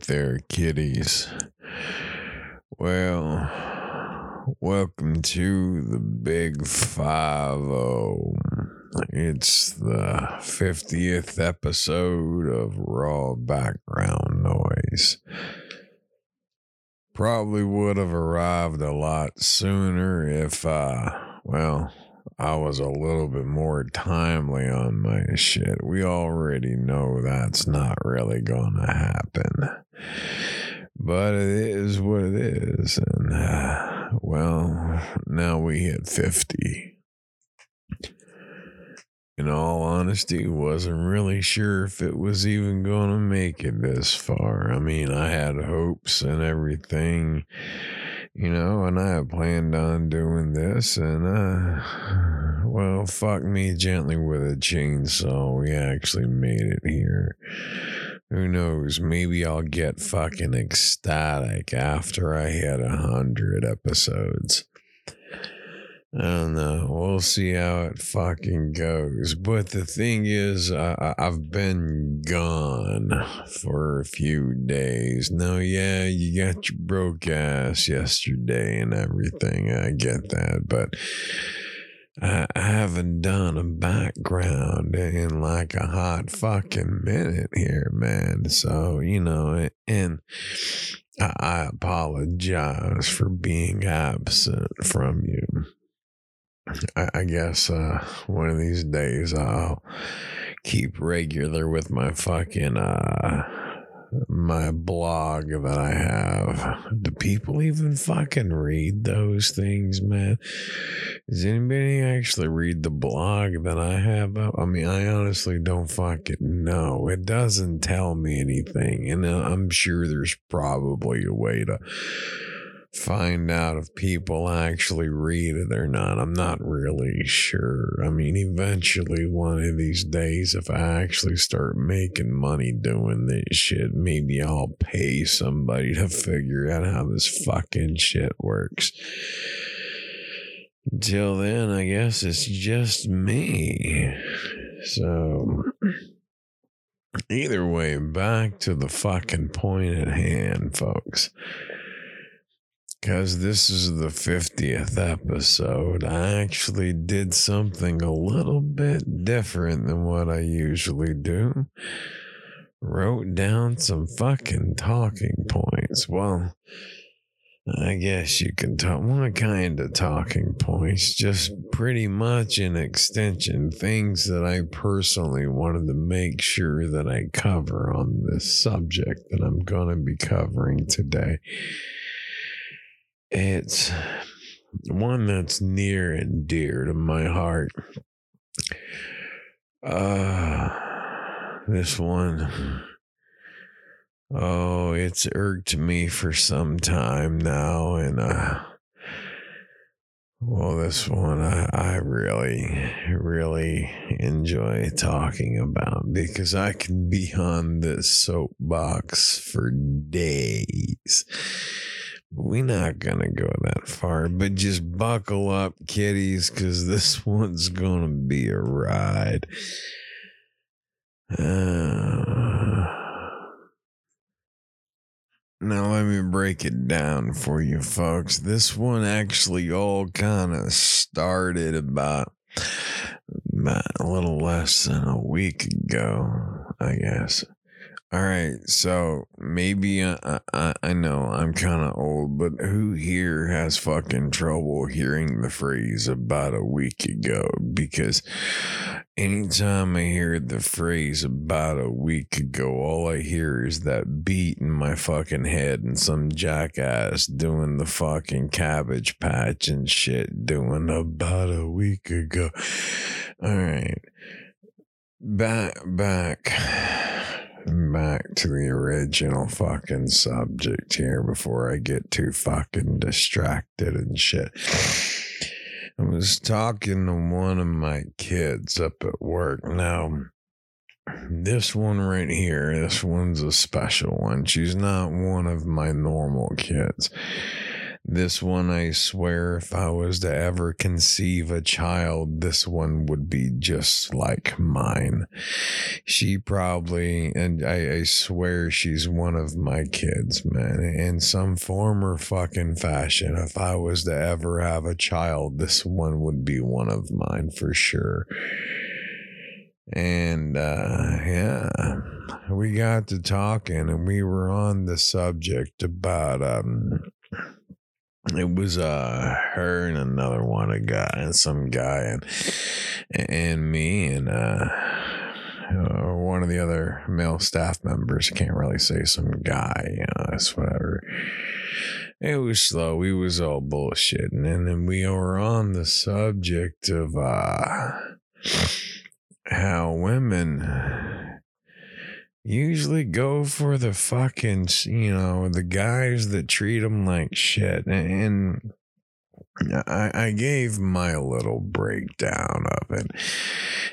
There, kiddies? Well, welcome to the Big Five O. It's the 50th episode of Raw Background Noise. Probably would have arrived a lot sooner if, uh, well, I was a little bit more timely on my shit. We already know that's not really gonna happen. But it is what it is. And, uh, well, now we hit 50. In all honesty, wasn't really sure if it was even gonna make it this far. I mean, I had hopes and everything you know, and I planned on doing this, and uh, well, fuck me gently with a chainsaw. We actually made it here. Who knows? Maybe I'll get fucking ecstatic after I hit a hundred episodes. I don't know. We'll see how it fucking goes. But the thing is, I, I've been gone for a few days. Now, yeah, you got your broke ass yesterday and everything. I get that. But I haven't done a background in like a hot fucking minute here, man. So, you know, and. I apologize for being absent from you. I, I guess uh, one of these days I'll keep regular with my fucking uh, my blog that I have. Do people even fucking read those things, man? Does anybody actually read the blog that I have? I mean, I honestly don't fucking know. It doesn't tell me anything, and uh, I'm sure there's probably a way to find out if people actually read it or not. I'm not really sure. I mean, eventually, one of these days, if I actually start making money doing this shit, maybe I'll pay somebody to figure out how this fucking shit works. Until then, I guess it's just me. So. Either way, back to the fucking point at hand, folks because this is the 50th episode, I actually did something a little bit different than what I usually do. Wrote down some fucking talking points. Well, I guess you can talk one kind of talking points, just pretty much an extension, things that I personally wanted to make sure that I cover on this subject that I'm going to be covering today. It's one that's near and dear to my heart. Uh, this one, oh, it's irked me for some time now. And, uh, well, this one I, I really, really enjoy talking about because I can be on this soapbox for days we're not gonna go that far, but just buckle up, kiddies, because this one's gonna be a ride. Uh, now, let me break it down for you folks. This one actually all kind of started about, about a little less than a week ago, I guess. All right, so maybe I I, I know I'm kind of old, but who here has fucking trouble hearing the phrase about a week ago? Because anytime I hear the phrase about a week ago, all I hear is that beat in my fucking head and some jackass doing the fucking cabbage patch and shit, doing about a week ago. All right, back back back to the original fucking subject here before I get too fucking distracted and shit. I was talking to one of my kids up at work. Now, this one right here, this one's a special one. She's not one of my normal kids. This one, I swear, if I was to ever conceive a child, this one would be just like mine. She probably, and I, I swear she's one of my kids, man, in some form or fucking fashion. If I was to ever have a child, this one would be one of mine for sure. And uh, yeah, we got to talking and we were on the subject about um it was uh her and another one a guy and some guy and and me and uh uh, one of the other male staff members. Can't really say some guy you know that's whatever. It was slow. We was all bullshitting. And then we were on the subject of uh how women usually go for the fucking, you know, the guys that treat them like shit. And I, I gave my little breakdown of it.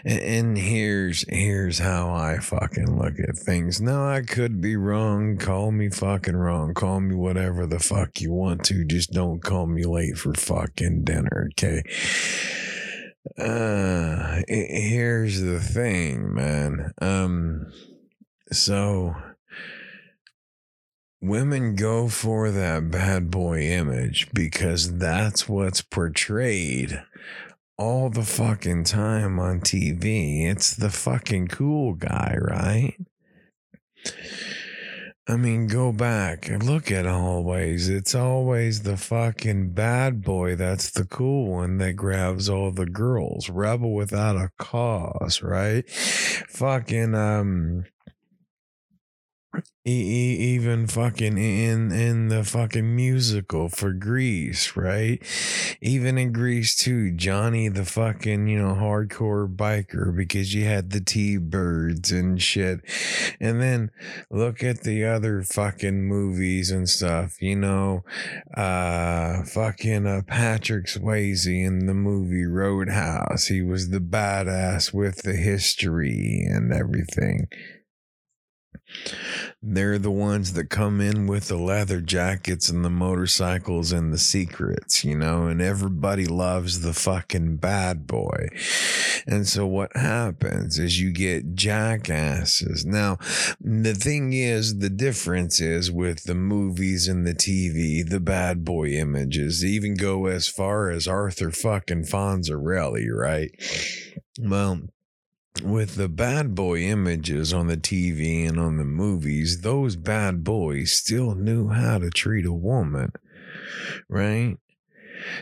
And here's here's how I fucking look at things. Now I could be wrong. Call me fucking wrong. Call me whatever the fuck you want to. Just don't call me late for fucking dinner, okay? Uh here's the thing, man. Um so women go for that bad boy image because that's what's portrayed all the fucking time on TV. It's the fucking cool guy, right? I mean, go back and look at always. It's always the fucking bad boy that's the cool one that grabs all the girls. Rebel without a cause, right? Fucking um even fucking in in the fucking musical for Grease, right? Even in Grease too, Johnny the fucking you know hardcore biker because you had the T Birds and shit, and then look at the other fucking movies and stuff, you know, uh, fucking uh, Patrick Swayze in the movie Roadhouse, he was the badass with the history and everything. They're the ones that come in with the leather jackets and the motorcycles and the secrets, you know, and everybody loves the fucking bad boy. And so what happens is you get jackasses. Now, the thing is, the difference is with the movies and the TV, the bad boy images even go as far as Arthur fucking Fonzarelli, right? Well, with the bad boy images on the TV and on the movies, those bad boys still knew how to treat a woman, right?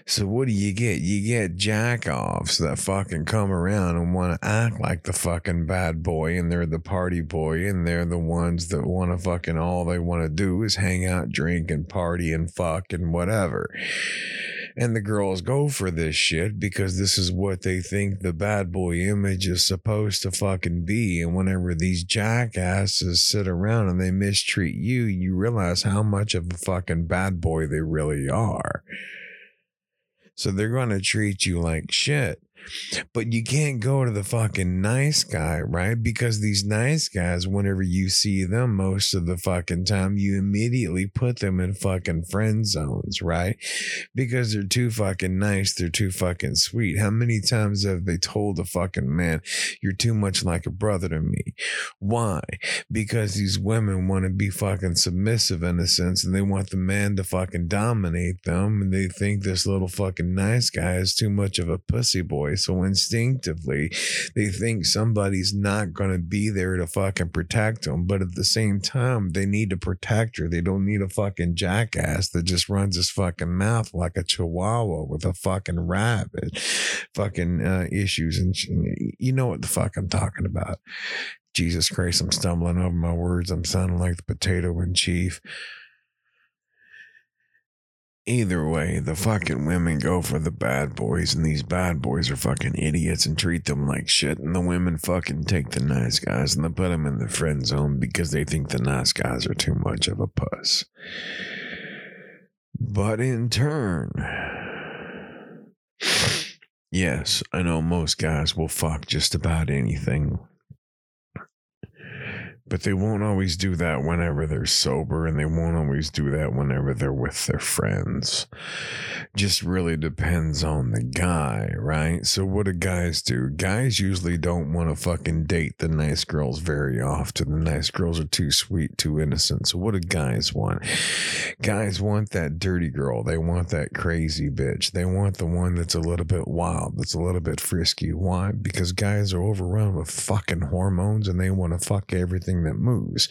So what do you get? You get jackoffs that fucking come around and want to act like the fucking bad boy and they're the party boy and they're the ones that want to fucking all they want to do is hang out, drink and party and fuck and whatever. And the girls go for this shit because this is what they think the bad boy image is supposed to fucking be. And whenever these jackasses sit around and they mistreat you, you realize how much of a fucking bad boy they really are. So they're going to treat you like shit. But you can't go to the fucking nice guy, right? Because these nice guys, whenever you see them most of the fucking time, you immediately put them in fucking friend zones, right? Because they're too fucking nice. They're too fucking sweet. How many times have they told a fucking man, you're too much like a brother to me? Why? Because these women want to be fucking submissive in a sense and they want the man to fucking dominate them. And they think this little fucking nice guy is too much of a pussy boy. So instinctively, they think somebody's not going to be there to fucking protect them. But at the same time, they need to protect her. They don't need a fucking jackass that just runs his fucking mouth like a chihuahua with a fucking rabbit. Fucking uh, issues. And you know what the fuck I'm talking about. Jesus Christ, I'm stumbling over my words. I'm sounding like the potato in chief. Either way, the fucking women go for the bad boys, and these bad boys are fucking idiots and treat them like shit. And the women fucking take the nice guys and they put them in the friend zone because they think the nice guys are too much of a puss. But in turn, yes, I know most guys will fuck just about anything. But they won't always do that whenever they're sober and they won't always do that whenever they're with their friends. Just really depends on the guy right? So what do guys do? Guys usually don't want to fucking date the nice girls very often. The nice girls are too sweet too innocent. So what do guys want? Guys want that dirty girl. They want that crazy bitch. They want the one that's a little bit wild that's a little bit frisky. Why? Because guys are overrun with fucking hormones and they want to fuck everything that moves.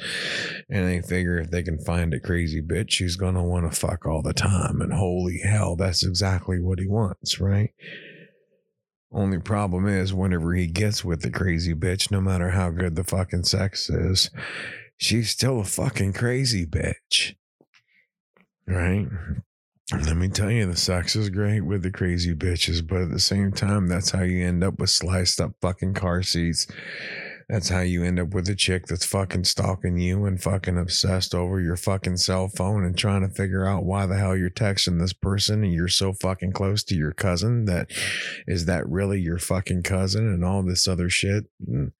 And they figure if they can find a crazy bitch, she's going to want to fuck all the time. And holy hell, that's exactly what he wants, right? Only problem is, whenever he gets with the crazy bitch, no matter how good the fucking sex is, she's still a fucking crazy bitch. Right? Let me tell you, the sex is great with the crazy bitches, but at the same time, that's how you end up with sliced up fucking car seats that's how you end up with a chick that's fucking stalking you and fucking obsessed over your fucking cell phone and trying to figure out why the hell you're texting this person and you're so fucking close to your cousin that is that really your fucking cousin and all this other shit. And,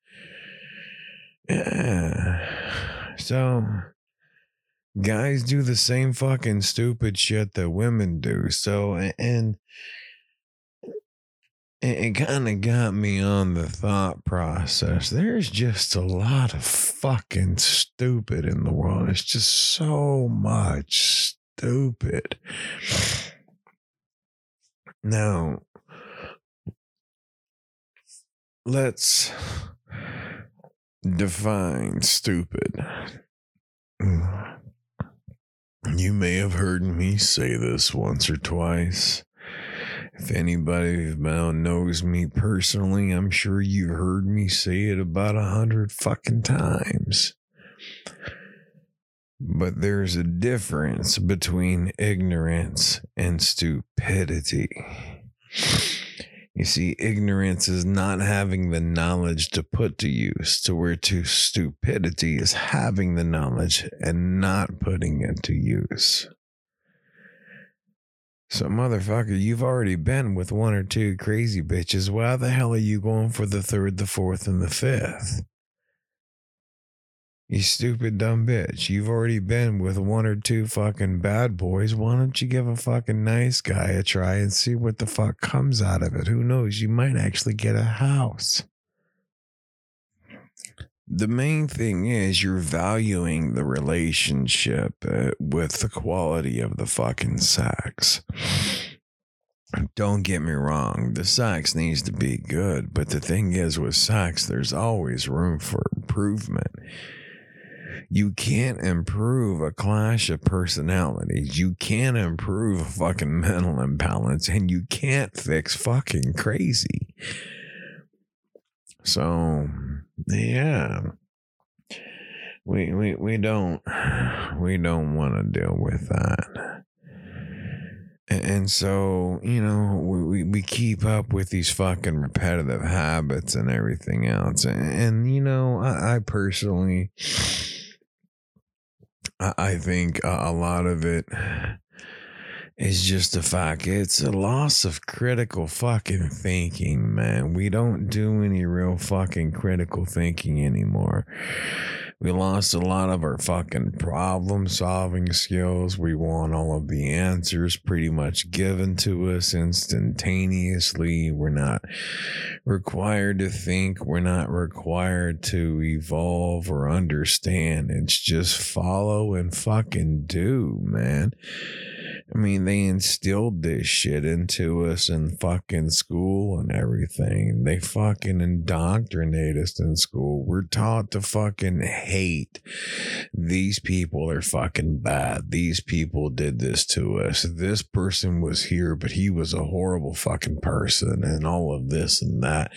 mm. yeah. So guys do the same fucking stupid shit that women do. So and it, kind of got me on the thought process. There's just a lot of fucking stupid in the world. It's just so much stupid. Now, let's define stupid. You may have heard me say this once or twice. If anybody knows me personally, I'm sure you've heard me say it about a hundred fucking times. But there's a difference between ignorance and stupidity. You see, ignorance is not having the knowledge to put to use, to where to stupidity is having the knowledge and not putting it to use. So, motherfucker, you've already been with one or two crazy bitches. Why the hell are you going for the third, the fourth, and the fifth? You stupid dumb bitch. You've already been with one or two fucking bad boys. Why don't you give a fucking nice guy a try and see what the fuck comes out of it? Who knows? You might actually get a house the main thing is you're valuing the relationship uh, with the quality of the fucking sex. Don't get me wrong, the sex needs to be good, but the thing is with sex, there's always room for improvement. You can't improve a clash of personalities. You can't improve a fucking mental imbalance, and you can't fix fucking crazy. So, yeah. We we we don't we don't want to deal with that. And so, you know, we, we keep up with these fucking repetitive habits and everything else. And, and you know, I, I personally, I, I think a, a lot of it is just the fact it's a loss of critical fucking thinking, man. We don't do any real fucking critical thinking anymore. We lost a lot of our fucking problem solving skills. We want all of the answers pretty much given to us instantaneously. We're not required to think. We're not required to evolve or understand. It's just follow and fucking do, man. I mean, they instilled this shit into us in fucking school and everything. They fucking indoctrinate us in school. We're taught to fucking hate. These people are fucking bad. These people did this to us. This person was here, but he was a horrible fucking person and all of this and that.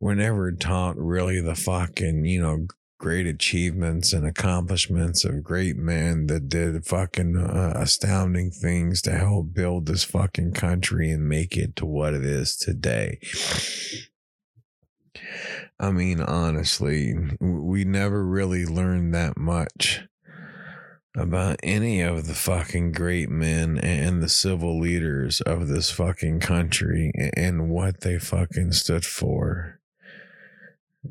We're never taught really the fucking, you know, great achievements and accomplishments of great men that did fucking uh, astounding things to help build this fucking country and make it to what it is today. I mean, honestly, we never really learned that much about any of the fucking great men and the civil leaders of this fucking country and what they fucking stood for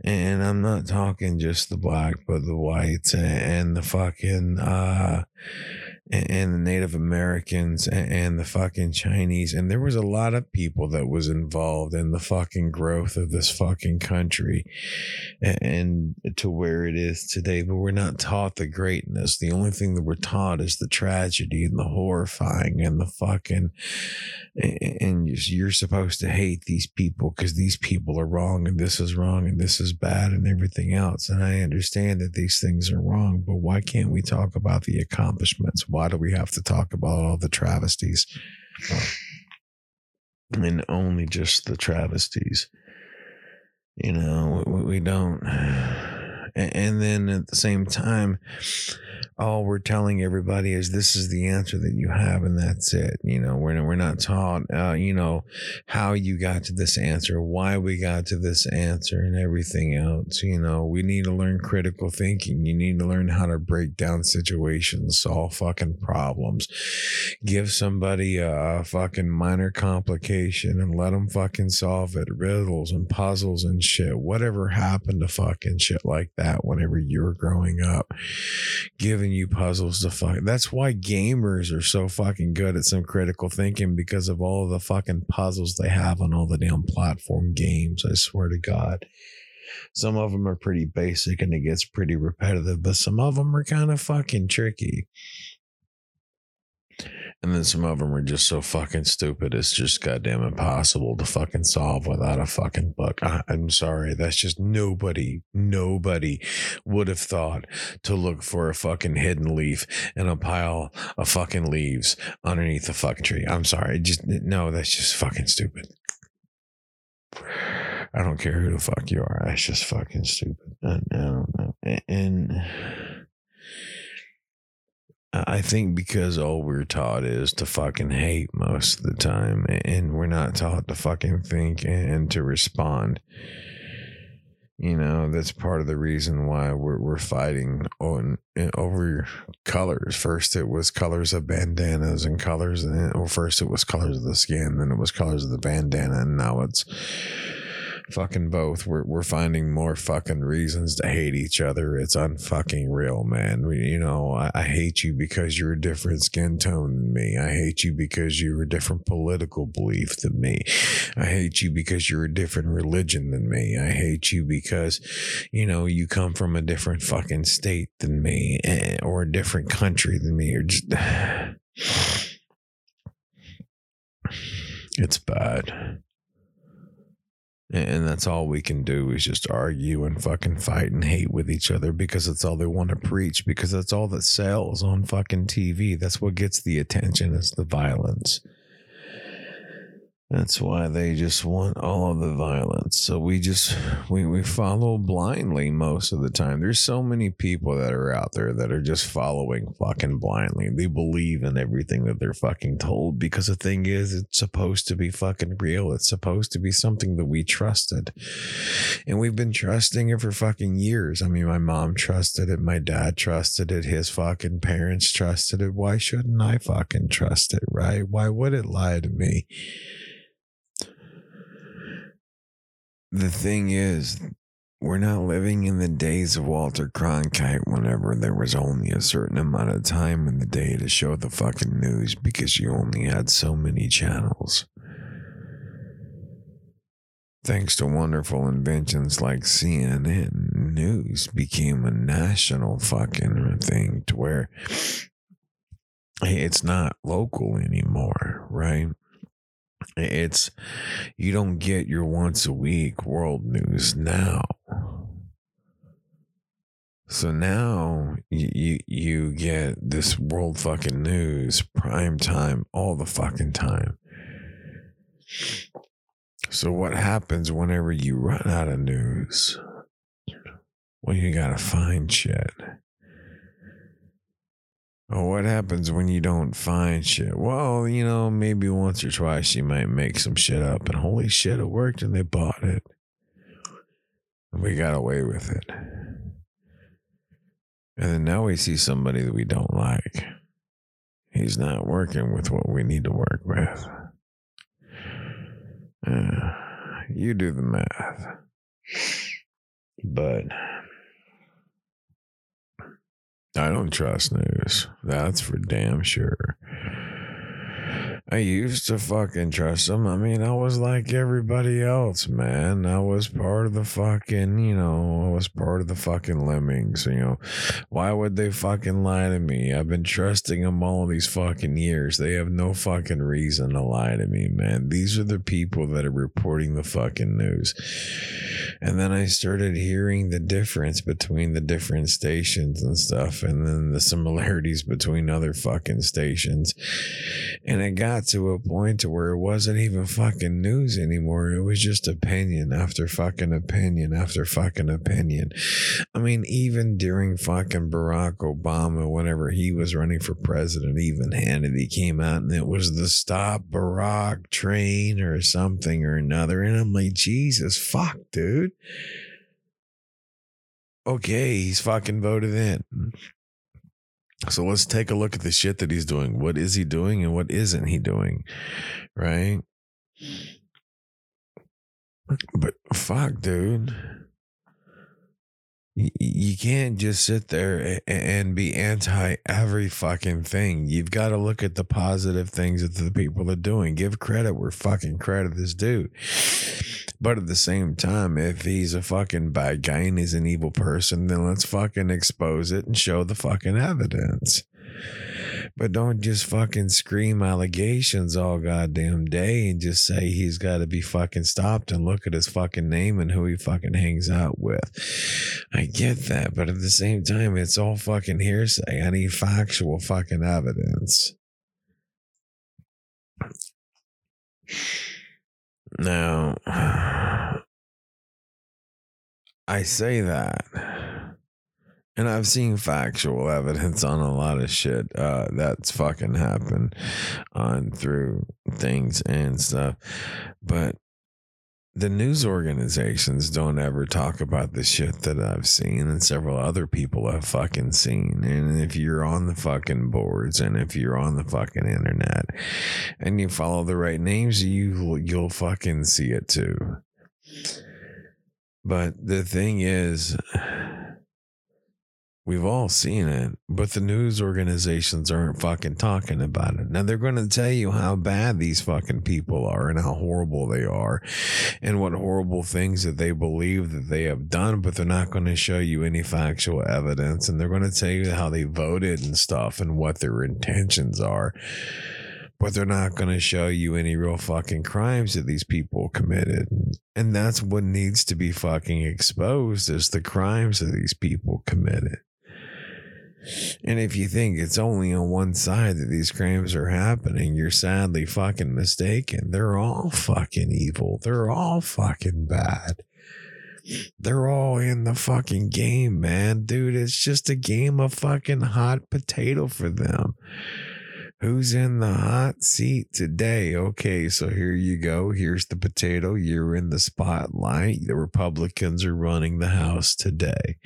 And I'm not talking just the black, but the whites and the fucking uh and the Native Americans and the fucking Chinese. And there was a lot of people that was involved in the fucking growth of this fucking country and to where it is today. But we're not taught the greatness. The only thing that we're taught is the tragedy and the horrifying and the fucking, and you're supposed to hate these people because these people are wrong and this is wrong and this is bad and everything else. And I understand that these things are wrong, but why can't we talk about the accomplishments? Why do we have to talk about all the travesties? And only just the travesties. You know, we, we don't. And then at the same time, all we're telling everybody is this is the answer that you have and that's it. You know we're, we're not taught uh, you know how you got to this answer why we got to this answer and everything else. You know we need to learn critical thinking. You need to learn how to break down situations solve fucking problems. Give somebody a, a fucking minor complication and let them fucking solve it. Riddles and puzzles and shit whatever happened to fucking shit like that whenever you were growing up giving you puzzles to fuck. That's why gamers are so fucking good at some critical thinking because of all the fucking puzzles they have on all the damn platform games. I swear to God. Some of them are pretty basic and it gets pretty repetitive, but some of them are kind of fucking tricky. And then some of them are just so fucking stupid. It's just goddamn impossible to fucking solve without a fucking book. I, am sorry. That's just nobody, nobody would have thought to look for a fucking hidden leaf in a pile of fucking leaves underneath a fucking tree. I'm sorry. Just, no, that's just fucking stupid. I don't care who the fuck you are. That's just fucking stupid. I, I don't know. and I think because all we're taught is to fucking hate most of the time, and we're not taught to fucking think and to respond. You know, that's part of the reason why we're we're fighting on eh, over colors. First, it was colors of bandanas and colors, and or first it was colors of the skin, then it was colors of the bandana, and now it's fucking both. We're we're finding more fucking reasons to hate each other. It's unfucking real, man. We, you know, I, I, hate you because you're a different skin tone than me. I hate you because you're a different political belief than me. I hate you because you're a different religion than me. I hate you because, you know, you come from a different fucking state than me eh, or a different country than me or just. It's bad. And that's all we can do is just argue and fucking fight and hate with each other because it's all they want to preach, because that's all that sells on fucking TV. That's what gets the attention, is the violence. That's why they just want all of the violence. So we just we we follow blindly most of the time. There's so many people that are out there that are just following fucking blindly. They believe in everything that they're fucking told because the thing is it's supposed to be fucking real. It's supposed to be something that we trusted. And we've been trusting it for fucking years. I mean, my mom trusted it, my dad trusted it, his fucking parents trusted it. Why shouldn't I fucking trust it, right? Why would it lie to me? The thing is, we're not living in the days of Walter Cronkite whenever there was only a certain amount of time in the day to show the fucking news because you only had so many channels. Thanks to wonderful inventions like CNN, news became a national fucking thing to where it's not local anymore, right? It's you don't get your once a week world news now. So now you, you you get this world fucking news prime time all the fucking time. So what happens whenever you run out of news? Well, you gotta find shit. Oh, what happens when you don't find shit? Well, you know, maybe once or twice you might make some shit up, and holy shit, it worked, and they bought it. And we got away with it. And then now we see somebody that we don't like. He's not working with what we need to work with. Uh, you do the math. But I don't trust news. That's for damn sure. I used to fucking trust them. I mean, I was like everybody else, man. I was part of the fucking, you know, I was part of the fucking lemmings, you know. Why would they fucking lie to me? I've been trusting them all these fucking years. They have no fucking reason to lie to me, man. These are the people that are reporting the fucking news. And then I started hearing the difference between the different stations and stuff, and then the similarities between other fucking stations. And it got to a point to where it wasn't even fucking news anymore. It was just opinion after fucking opinion after fucking opinion. I mean, even during fucking Barack Obama, whenever he was running for president, even Hannity came out and it was the Stop Barack train or something or another. And I'm like, Jesus, fuck, dude. Okay, he's fucking voted in. So let's take a look at the shit that he's doing. What is he doing and what isn't he doing? Right? But fuck, dude. You can't just sit there and be anti every fucking thing. You've got to look at the positive things that the people are doing. Give credit where fucking credit is due. But at the same time, if he's a fucking bad guy and he's an evil person, then let's fucking expose it and show the fucking evidence. But don't just fucking scream allegations all goddamn day and just say he's got to be fucking stopped and look at his fucking name and who he fucking hangs out with. I get that, but at the same time, it's all fucking hearsay. I need factual fucking evidence. Now, I say that, and I've seen factual evidence on a lot of shit uh, that's fucking happened on through things and stuff, but the news organizations don't ever talk about the shit that I've seen and several other people have fucking seen. And if you're on the fucking boards and if you're on the fucking internet and you follow the right names, you you'll fucking see it too. But the thing is We've all seen it, but the news organizations aren't fucking talking about it. Now they're going to tell you how bad these fucking people are and how horrible they are and what horrible things that they believe that they have done, but they're not going to show you any factual evidence and they're going to tell you how they voted and stuff and what their intentions are. But they're not going to show you any real fucking crimes that these people committed. And that's what needs to be fucking exposed is the crimes that these people committed. And if you think it's only on one side that these crimes are happening, you're sadly fucking mistaken. They're all fucking evil. They're all fucking bad. They're all in the fucking game, man. Dude, it's just a game of fucking hot potato for them. Who's in the hot seat today? Okay, so here you go. Here's the potato. You're in the spotlight. The Republicans are running the House today.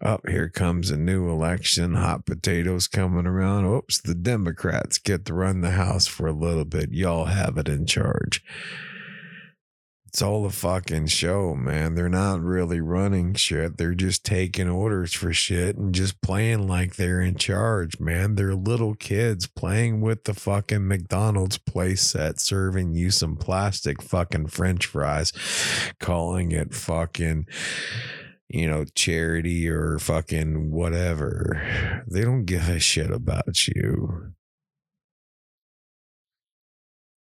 Up oh, here comes a new election. Hot potatoes coming around. Oops, the Democrats get to run the House for a little bit. Y'all have it in charge. It's all a fucking show, man. They're not really running shit. They're just taking orders for shit and just playing like they're in charge, man. They're little kids playing with the fucking McDonald's place set, serving you some plastic fucking french fries, calling it fucking you know, charity or fucking whatever. They don't give a shit about you.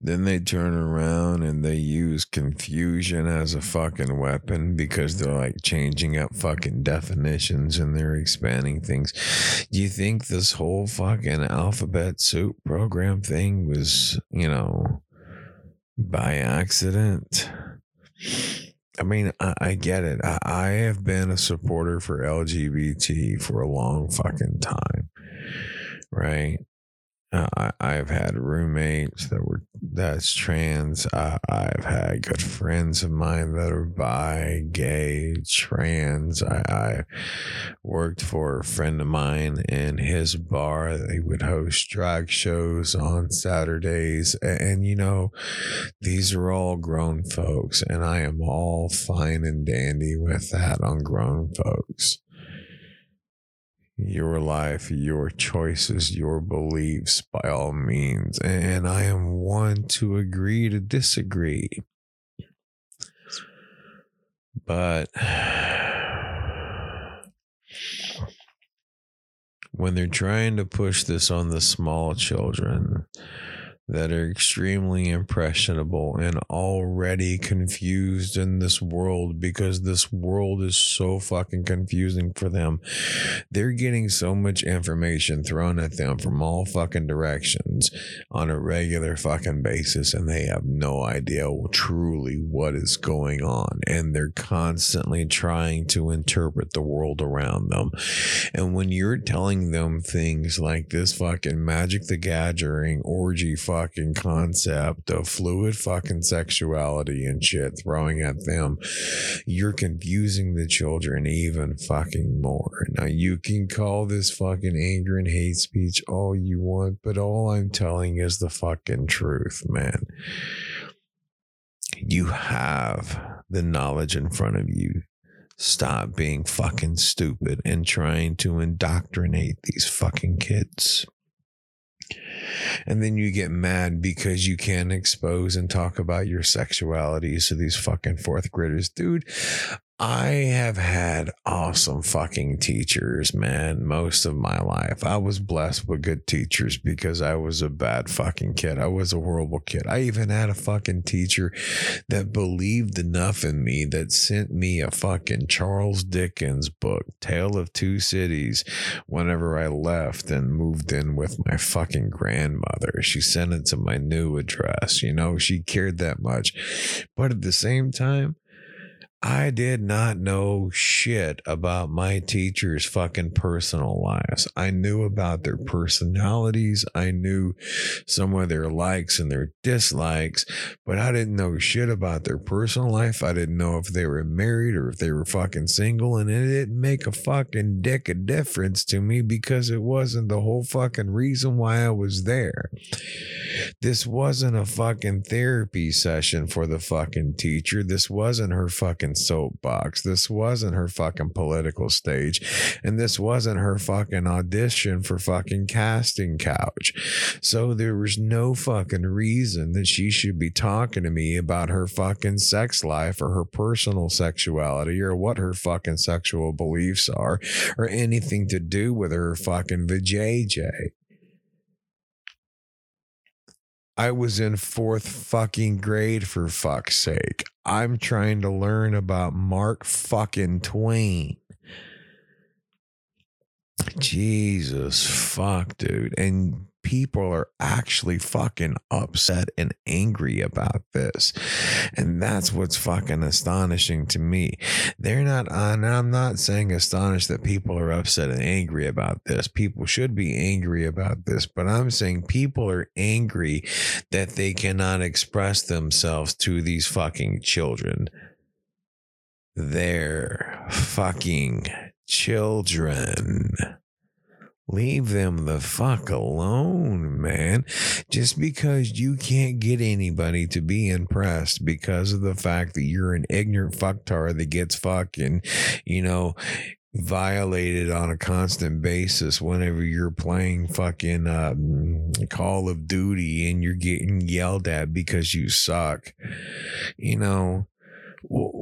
Then they turn around and they use confusion as a fucking weapon because they're like changing up fucking definitions and they're expanding things. Do you think this whole fucking alphabet soup program thing was, you know, by accident? I mean, I, I get it. I, I, have been a supporter for LGBT for a long fucking time, right? Uh, I, have had roommates that were that's trans. Uh, I've had good friends of mine that are bi, gay, trans. I, I worked for a friend of mine in his bar. They would host drag shows on Saturdays, and, and you know, these are all grown folks, and I am all fine and dandy with that on grown folks your life, your choices, your beliefs by all means. And I am one to agree to disagree. But when they're trying to push this on the small children, that are extremely impressionable and already confused in this world because this world is so fucking confusing for them. They're getting so much information thrown at them from all fucking directions on a regular fucking basis and they have no idea truly what is going on and they're constantly trying to interpret the world around them. And when you're telling them things like this fucking Magic the Gathering orgy fucking concept of fluid fucking sexuality and shit throwing at them, you're confusing the children even fucking more. Now, you can call this fucking anger and hate speech all you want, but all I'm telling is the fucking truth, man. You have the knowledge in front of you stop being fucking stupid and trying to indoctrinate these fucking kids. And then you get mad because you can't expose and talk about your sexuality. to these fucking fourth graders. Dude, I have had awesome fucking teachers, man, most of my life. I was blessed with good teachers because I was a bad fucking kid. I was a horrible kid. I even had a fucking teacher that believed enough in me that sent me a fucking Charles Dickens book, Tale of Two Cities, whenever I left and moved in with my fucking grandmother. She sent it to my new address. You know, she cared that much. But at the same time, I did not know shit about my teachers' fucking personal lives. I knew about their mm-hmm. personalities. I knew some of their likes and their dislikes, but I didn't know shit about their personal life. I didn't know if they were married or if they were fucking single. And it didn't make a fucking dick of difference to me because it wasn't the whole fucking reason why I was there. This wasn't a fucking therapy session for the fucking teacher. This wasn't her fucking fucking soapbox. This wasn't her fucking political stage. And this wasn't her fucking audition for fucking casting couch. So there was no fucking reason that she should be talking to me about her fucking sex life or her personal sexuality or what her fucking sexual beliefs are or anything to do with her fucking vajayjay. I was in fourth fucking grade for fuck's sake. I'm trying to learn about Mark fucking Twain. Mm. Jesus fuck, dude. And people are actually fucking upset and angry about this. And that's what's fucking astonishing to me. They're not, uh, and I'm not saying astonished that people are upset and angry about this. People should be angry about this, but I'm saying people are angry that they cannot express themselves to these fucking children. They're fucking children. Leave them the fuck alone, man. Just because you can't get anybody to be impressed because of the fact that you're an ignorant fucktard that gets fucking, you know, violated on a constant basis whenever you're playing fucking um, Call of Duty and you're getting yelled at because you suck. You know,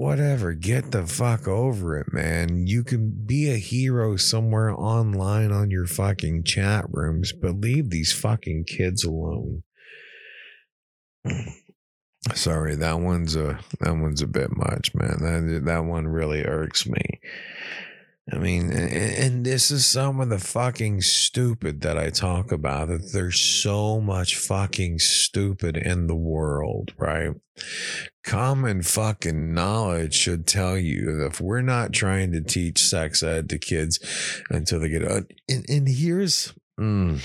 whatever, get the fuck over it, man. You can be a hero somewhere online on your fucking chat rooms, but leave these fucking kids alone. Sorry, that one's a that one's a bit much, man. That that one really irks me. I mean, and this is some of the fucking stupid that I talk about. That there's so much fucking stupid in the world, right? Common fucking knowledge should tell you that if we're not trying to teach sex ed to kids until they get, and, and here's, mm,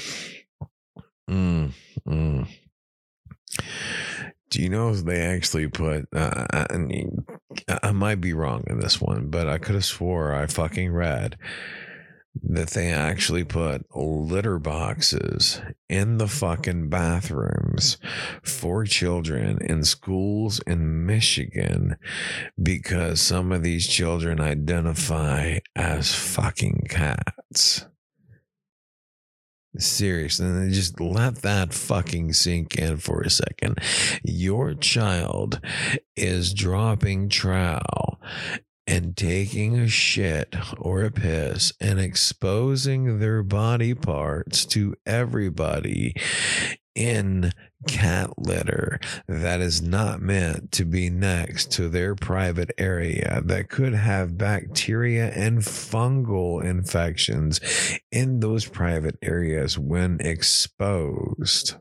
Mm, mm. Do you know if they actually put? Uh, I, I might be wrong in this one, but I could have swore I fucking read that they actually put litter boxes in the fucking bathrooms for children in schools in Michigan because some of these children identify as fucking cats. Seriously, and just let that fucking sink in for a second. Your child is dropping trowel and taking a shit or a piss and exposing their body parts to everybody in cat litter that is not meant to be next to their private area that could have bacteria and fungal infections in those private areas when exposed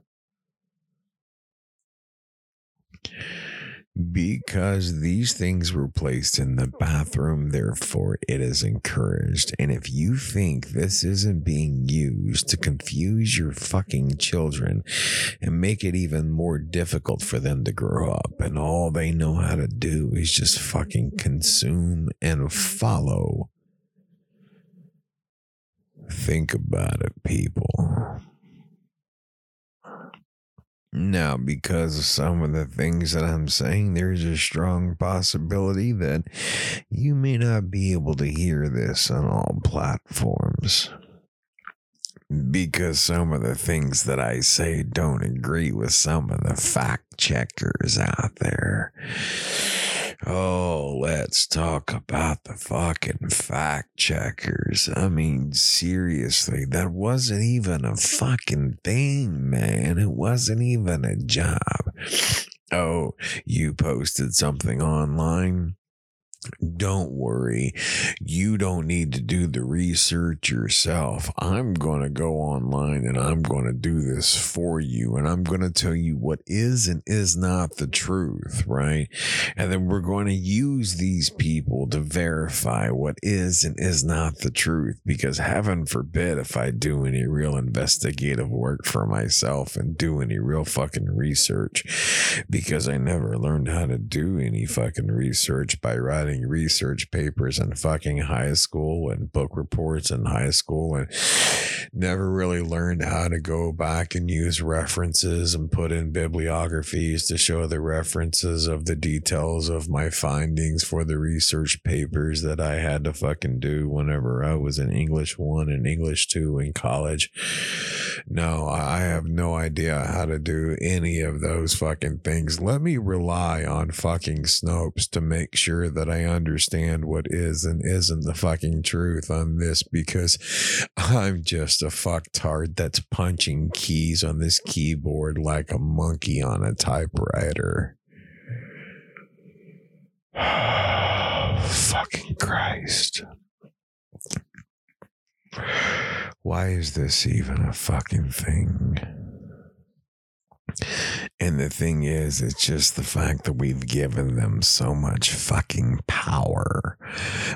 because these things were placed in the bathroom, therefore it is encouraged. And if you think this isn't being used to confuse your fucking children and make it even more difficult for them to grow up, and all they know how to do is just fucking consume and follow, think about it, people. Now, because of some of the things that I'm saying, there's a strong possibility that you may not be able to hear this on all platforms. Because some of the things that I say don't agree with some of the fact checkers out there. Oh, let's talk about the fucking fact checkers. I mean, seriously, that wasn't even a fucking thing, man. It wasn't even a job. Oh, you posted something online? Don't worry. You don't need to do the research yourself. I'm going to go online and I'm going to do this for you. And I'm going to tell you what is and is not the truth, right? And then we're going to use these people to verify what is and is not the truth. Because heaven forbid if I do any real investigative work for myself and do any real fucking research because I never learned how to do any fucking research by writing writing research papers in fucking high school and book reports in high school and never really learned how to go back and use references and put in bibliographies to show the references of the details of my findings for the research papers that I had to fucking do whenever I was in English one and English two in college. No, I have no idea how to do any of those fucking things. Let me rely on fucking Snopes to make sure that I understand what is and isn't the fucking truth on this because I'm just a fucktard that's punching keys on this keyboard like a monkey on a typewriter. fucking Christ. Why is this even a fucking thing? And the thing is, it's just the fact that we've given them so much fucking power.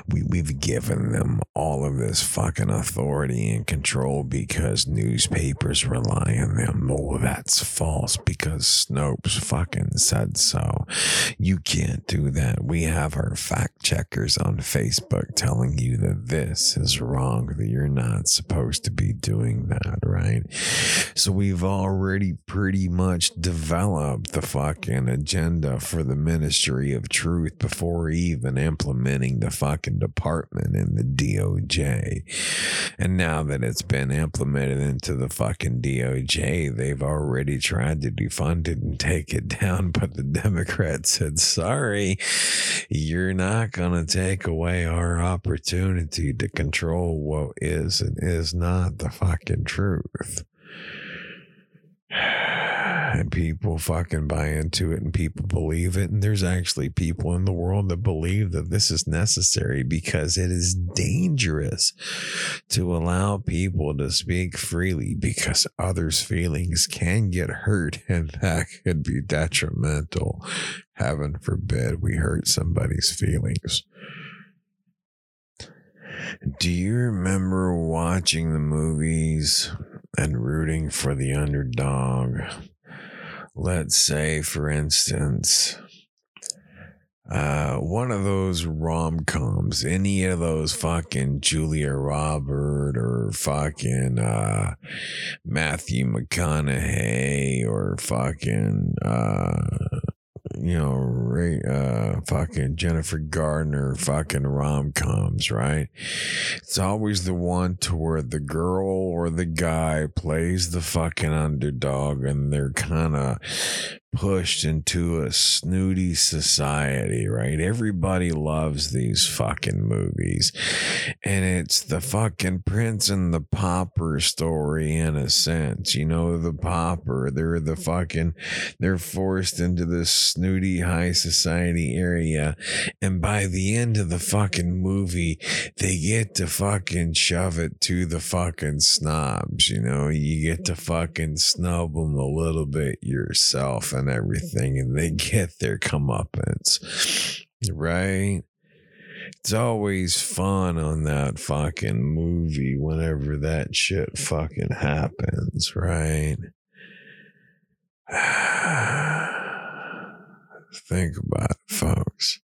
We, we've given them all of this fucking authority and control because newspapers rely on them. Oh, that's false because Snopes fucking said so. You can't do that. We have our fact checkers on Facebook telling you that this is wrong, that you're not supposed to be doing that, right? So we've already pretty much developed the fucking agenda for the Ministry of Truth before even implementing the fucking department in the DOJ. And now that it's been implemented into the fucking DOJ, they've already tried to defund it and take it down. But the Democrats said, sorry, you're not going to take away our opportunity to control what is and is not the fucking truth and people fucking buy into it and people believe it. And there's actually people in the world that believe that this is necessary because it is dangerous to allow people to speak freely because others' feelings can get hurt and that could be detrimental. Heaven forbid we hurt somebody's feelings. Do you remember watching the movies and rooting for the underdog. Let's say, for instance, uh, one of those rom coms, any of those fucking Julia Robert or fucking uh, Matthew McConaughey or fucking uh, you know, Ray, uh, fucking Jennifer Gardner, fucking rom coms, right? It's always the one to where the girl or the guy plays the fucking underdog and they're kind of pushed into a snooty society, right? Everybody loves these fucking movies. And it's the fucking Prince and the Pauper story in a sense. You know, the Pauper, they're the fucking, they're forced into this snooty high society area. And by the end of the fucking movie, they get to fucking shove it to the fucking snobs. You know, you get to fucking snub them a little bit yourself and everything, and they get their comeuppance, right? It's always fun on that fucking movie whenever that shit fucking happens, right? Think about it, folks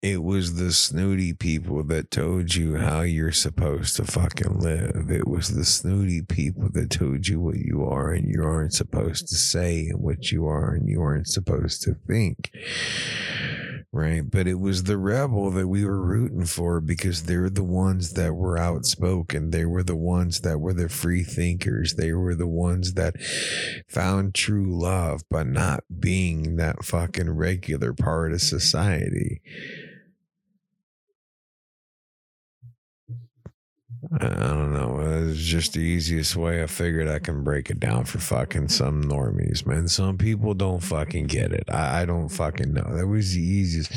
it was the snooty people that told you how you're supposed to fucking live. It was the snooty people that told you what you are and you aren't supposed to say and what you are and you aren't supposed to think. Right. But it was the rebel that we were rooting for because they're the ones that were outspoken. They were the ones that were the free thinkers. They were the ones that found true love by not being that fucking regular part of society. I don't know. It's just the easiest way. I figured I can break it down for fucking some normies, man. Some people don't fucking get it. I, I don't fucking know. That was the easiest.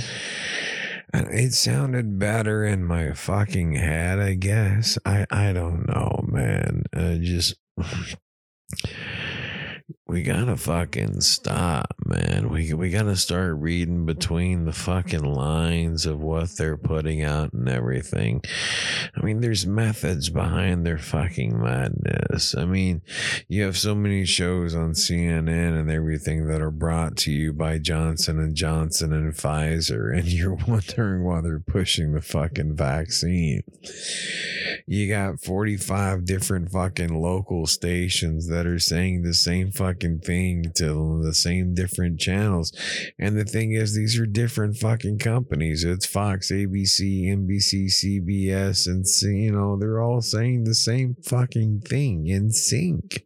It sounded better in my fucking head, I guess. I, I don't know, man. I just we gotta fucking stop, man. We we gotta start reading between the fucking lines of what they're putting out and everything. I mean, there's methods behind their fucking madness. I mean, you have so many shows on CNN and everything that are brought to you by Johnson and Johnson and Pfizer, and you're wondering why they're pushing the fucking vaccine. You got 45 different fucking local stations that are saying the same fucking thing to the same different channels. And the thing is, these are different fucking companies. It's Fox, ABC, NBC, CBS, and you know, they're all saying the same fucking thing in sync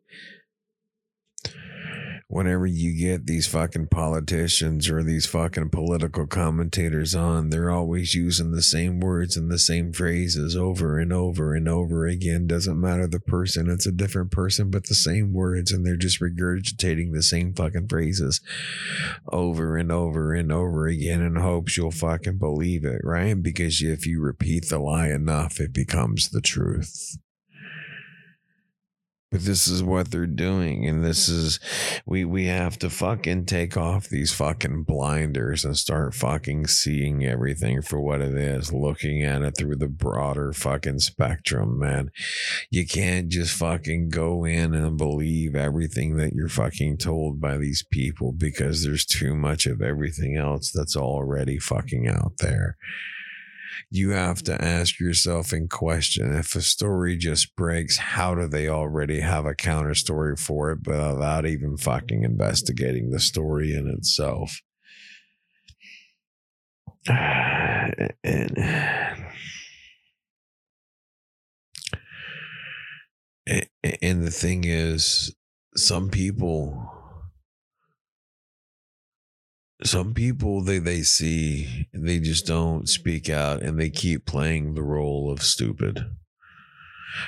whenever you get these fucking politicians or these fucking political commentators on, they're always using the same words and the same phrases over and over and over again. Doesn't matter the person, it's a different person, but the same words, and they're just regurgitating the same fucking phrases over and over and over again in hopes you'll fucking believe it, right? Because if you repeat the lie enough, it becomes the truth but this is what they're doing and this is we we have to fucking take off these fucking blinders and start fucking seeing everything for what it is looking at it through the broader fucking spectrum man. You can't just fucking go in and believe everything that you're fucking told by these people because there's too much of everything else that's already fucking out there you have to ask yourself in question if a story just breaks, how do they already have a counter story for it, without even fucking investigating the story in itself? And, and the thing is, some people some people they they see they just don't speak out and they keep playing the role of stupid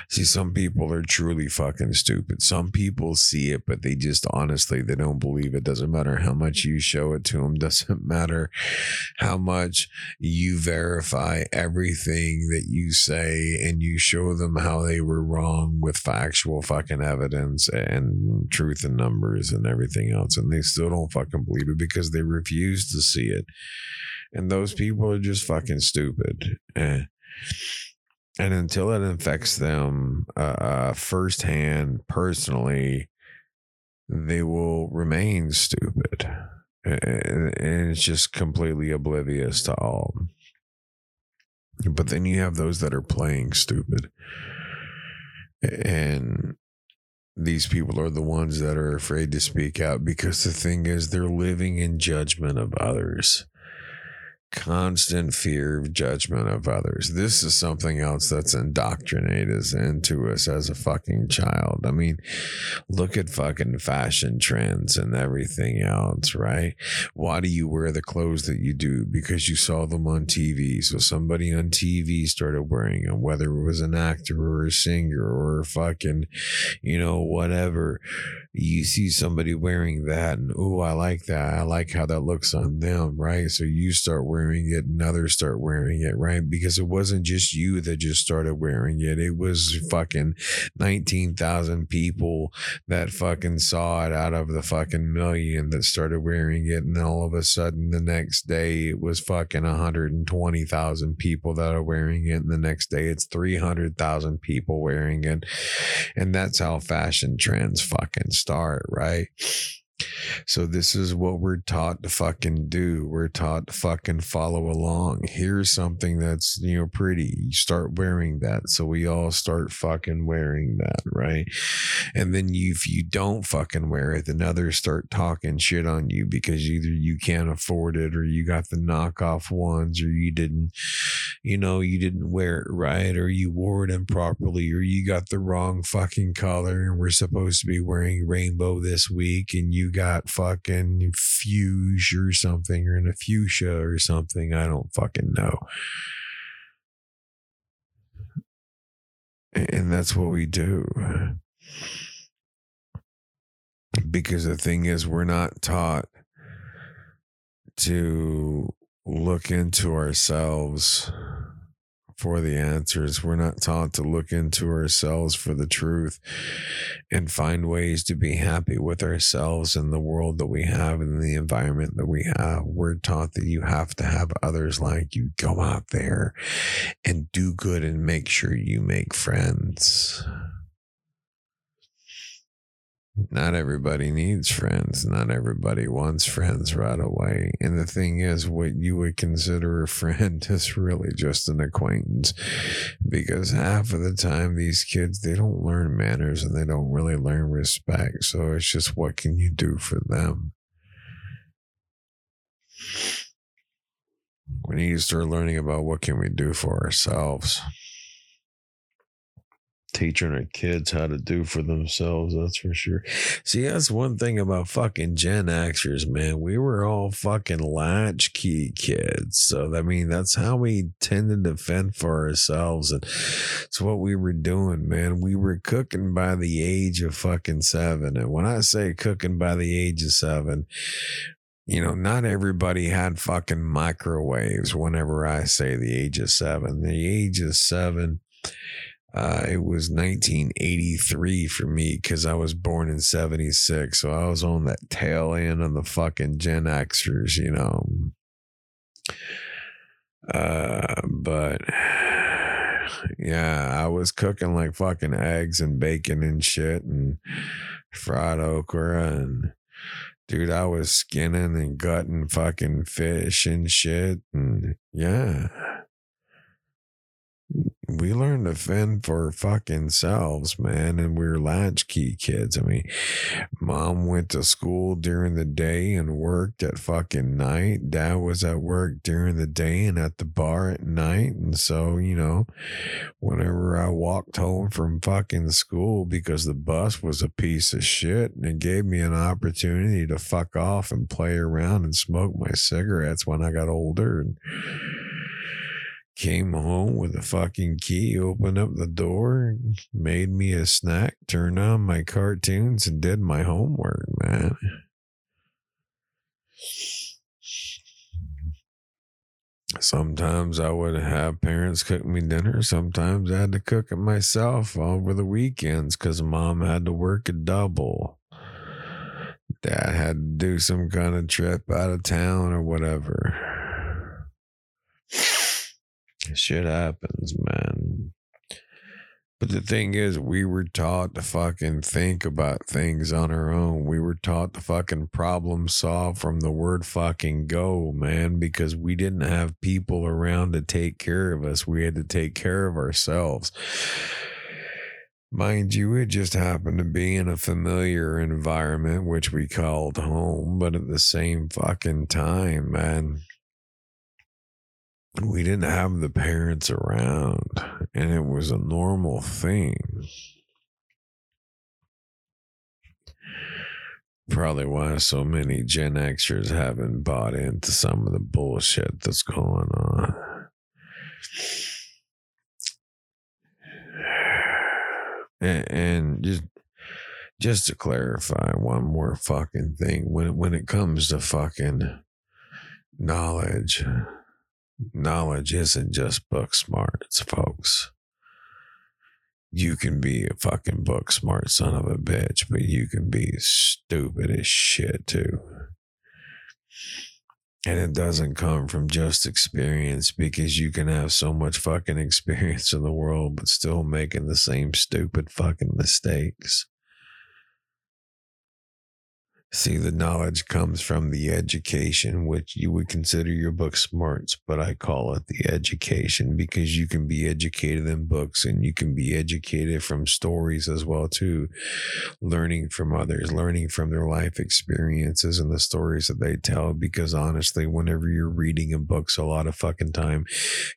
See, some people are truly fucking stupid. Some people see it, but they just honestly they don't believe it. Doesn't matter how much you show it to them. Doesn't matter how much you verify everything that you say and you show them how they were wrong with factual fucking evidence and truth and numbers and everything else, and they still don't fucking believe it because they refuse to see it. And those people are just fucking stupid. Eh and until it infects them uh, uh, firsthand, personally, they will remain stupid. And it's just completely oblivious to all. But then you have those that are playing stupid. And these people are the ones that are afraid to speak out because the thing is, they're living in judgment of others constant fear of judgment of others. This is something else that's indoctrinated into us as a fucking child. I mean, look at fucking fashion trends and everything else, right? Why do you wear the clothes that you do? Because you saw them on TV. So somebody on TV started wearing them, whether it was an actor or a singer or a fucking, you know, whatever you see somebody wearing that and oh i like that i like how that looks on them right so you start wearing it and others start wearing it right? Because it wasn't just you that just started wearing it. It was fucking 19,000 people that fucking saw it out of the fucking million that started wearing it and all of a sudden the next day it was fucking 120,000 people that are wearing it and the next day it's 300,000 people wearing it. And that's how fashion trends fucking start, right? So this is what we're taught to fucking do. We're taught to fucking follow along. Here's something that's, you know, pretty. You start wearing that. So we all start fucking wearing that, right? And then you, if you don't fucking wear it, then others start talking shit on you because either you can't afford it or you got the knockoff ones or you didn't, you know, you didn't wear it right or you wore it improperly or you got the wrong fucking color and we're supposed to be wearing rainbow this week and you got fucking fuge or something or in a fuchsia or something. I don't fucking know. And that's what we do. Because the thing is, we're not taught to look into ourselves for the answers. We're not taught to look into ourselves for the truth and find ways to be happy with ourselves and the world that we have and the environment that we have. We're taught that you have to have others like you. Go out there and do good and make sure you make friends not everybody needs friends. Not everybody wants friends right away. And the thing is, what you would consider a friend is really just an acquaintance because half of the time, these kids, they don't learn manners and they don't really learn respect. So it's just what can you do for them? We need to start learning about what can we do for ourselves teaching our kids how to do for themselves. That's for sure. See, that's one thing about fucking Gen Xers, man. We were all fucking latchkey kids. So, I mean, that's how we tended to fend for ourselves. And it's what we were doing, man. We were cooking by the age of fucking seven. And when I say cooking by the age of seven, you know, not everybody had fucking microwaves whenever I say the age of seven. The age of seven uh, it was 1983 for me because I was born in 76. So I was on that tail end of the fucking Gen Xers, you know. Uh, but yeah, I was cooking like fucking eggs and bacon and shit and fried okra and dude, I was skinning and gutting fucking fish and shit. And yeah we learned to fend for fucking selves, man. And we are latchkey kids. I mean, mom went to school during the day and worked at fucking night. Dad was at work during the day and at the bar at night. And so, you know, whenever I walked home from fucking school because the bus was a piece of shit and it gave me an opportunity to fuck off and play around and smoke my cigarettes when I got older. And, came home with a fucking key, opened up the door, made me a snack, turned on my cartoons, and did my homework, man. Sometimes I would have parents cook me dinner. Sometimes I had to cook it myself over the weekends because mom had to work a double. Dad had to do some kind of trip out of town or whatever. Shit happens, man. But the thing is, we were taught to fucking think about things on our own. We were taught to fucking problem solve from the word fucking go, man, because we didn't have people around to take care of us. We had to take care of ourselves. Mind you, it just happened to be in a familiar environment, which we called home, but at the same fucking time, man we didn't have the parents around and it was a normal thing. Probably why so many Gen Xers haven't bought into some of the bullshit that's going on. And, and just just to clarify one more fucking thing when when it comes to fucking knowledge knowledge isn't just book smarts, folks. You can be a fucking book smart son of a bitch, but you can be stupid as shit too. And it doesn't come from just experience because you can have so much fucking experience in the world, but still making the same stupid fucking mistakes. See, the knowledge comes from the education, which you would consider your book smarts, but I call it the education because you can be educated in books and you can be educated from stories as well too, learning from others, learning from their life experiences and the stories that they tell. Because honestly, whenever you're reading in books, a lot of fucking time,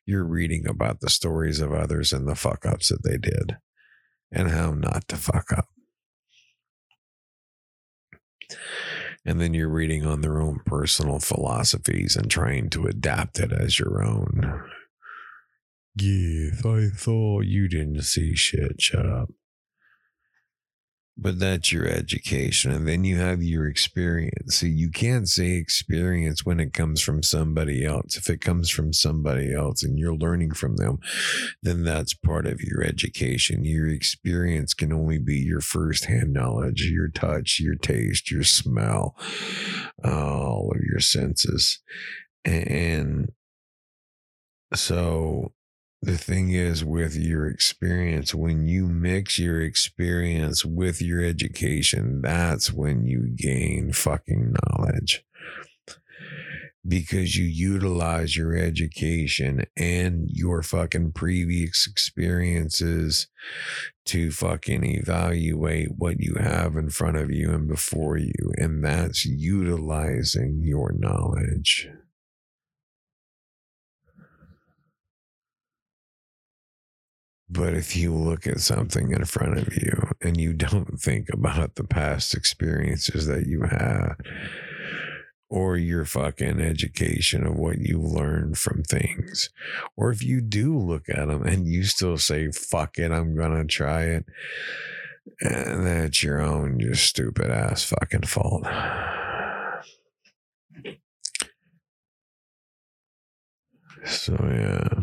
you're reading about the stories of others and the fuck ups that they did and how not to fuck up and then you're reading on their own personal philosophies and trying to adapt it as your own. Yes, I thought you didn't see shit. Shut up. But that's your education. And then you have your experience. so you can't say experience when it comes from somebody else. If it comes from somebody else and you're learning from them, then that's part of your education. Your experience can only be your firsthand knowledge, your touch, your taste, your smell, uh, all of your senses. And so the thing is with your experience when you mix your experience with your education that's when you gain fucking knowledge. Because you utilize your education and your fucking previous experiences to fucking evaluate what you have in front of you and before you and that's utilizing your knowledge But if you look at something in front of you and you don't think about the past experiences that you have or your fucking education of what you learned from things, or if you do look at them and you still say, fuck it, I'm going to try it, and that's your own just stupid ass fucking fault. So, yeah.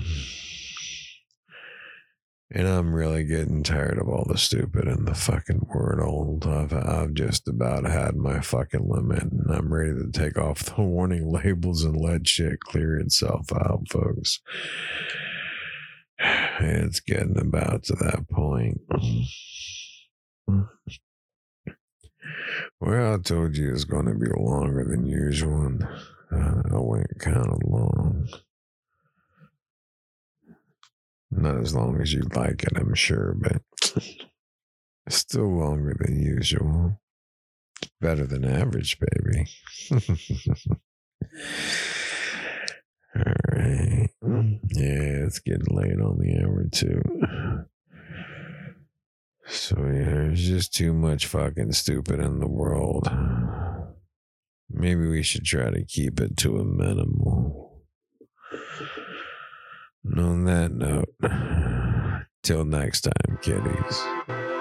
And I'm really getting tired of all the stupid and the fucking world. I've, I've just about had my fucking limit and I'm ready to take off the warning labels and let shit clear itself out, folks. It's getting about to that point. Well, I told you it's going to be longer than usual, and uh, I went kind of long. Not as long as you'd like it, I'm sure, but still longer than usual. Better than average, baby. All right. Yeah, it's getting late on the hour, too. So, yeah, there's just too much fucking stupid in the world. Maybe we should try to keep it to a minimal. And on that note, till next time, kiddies.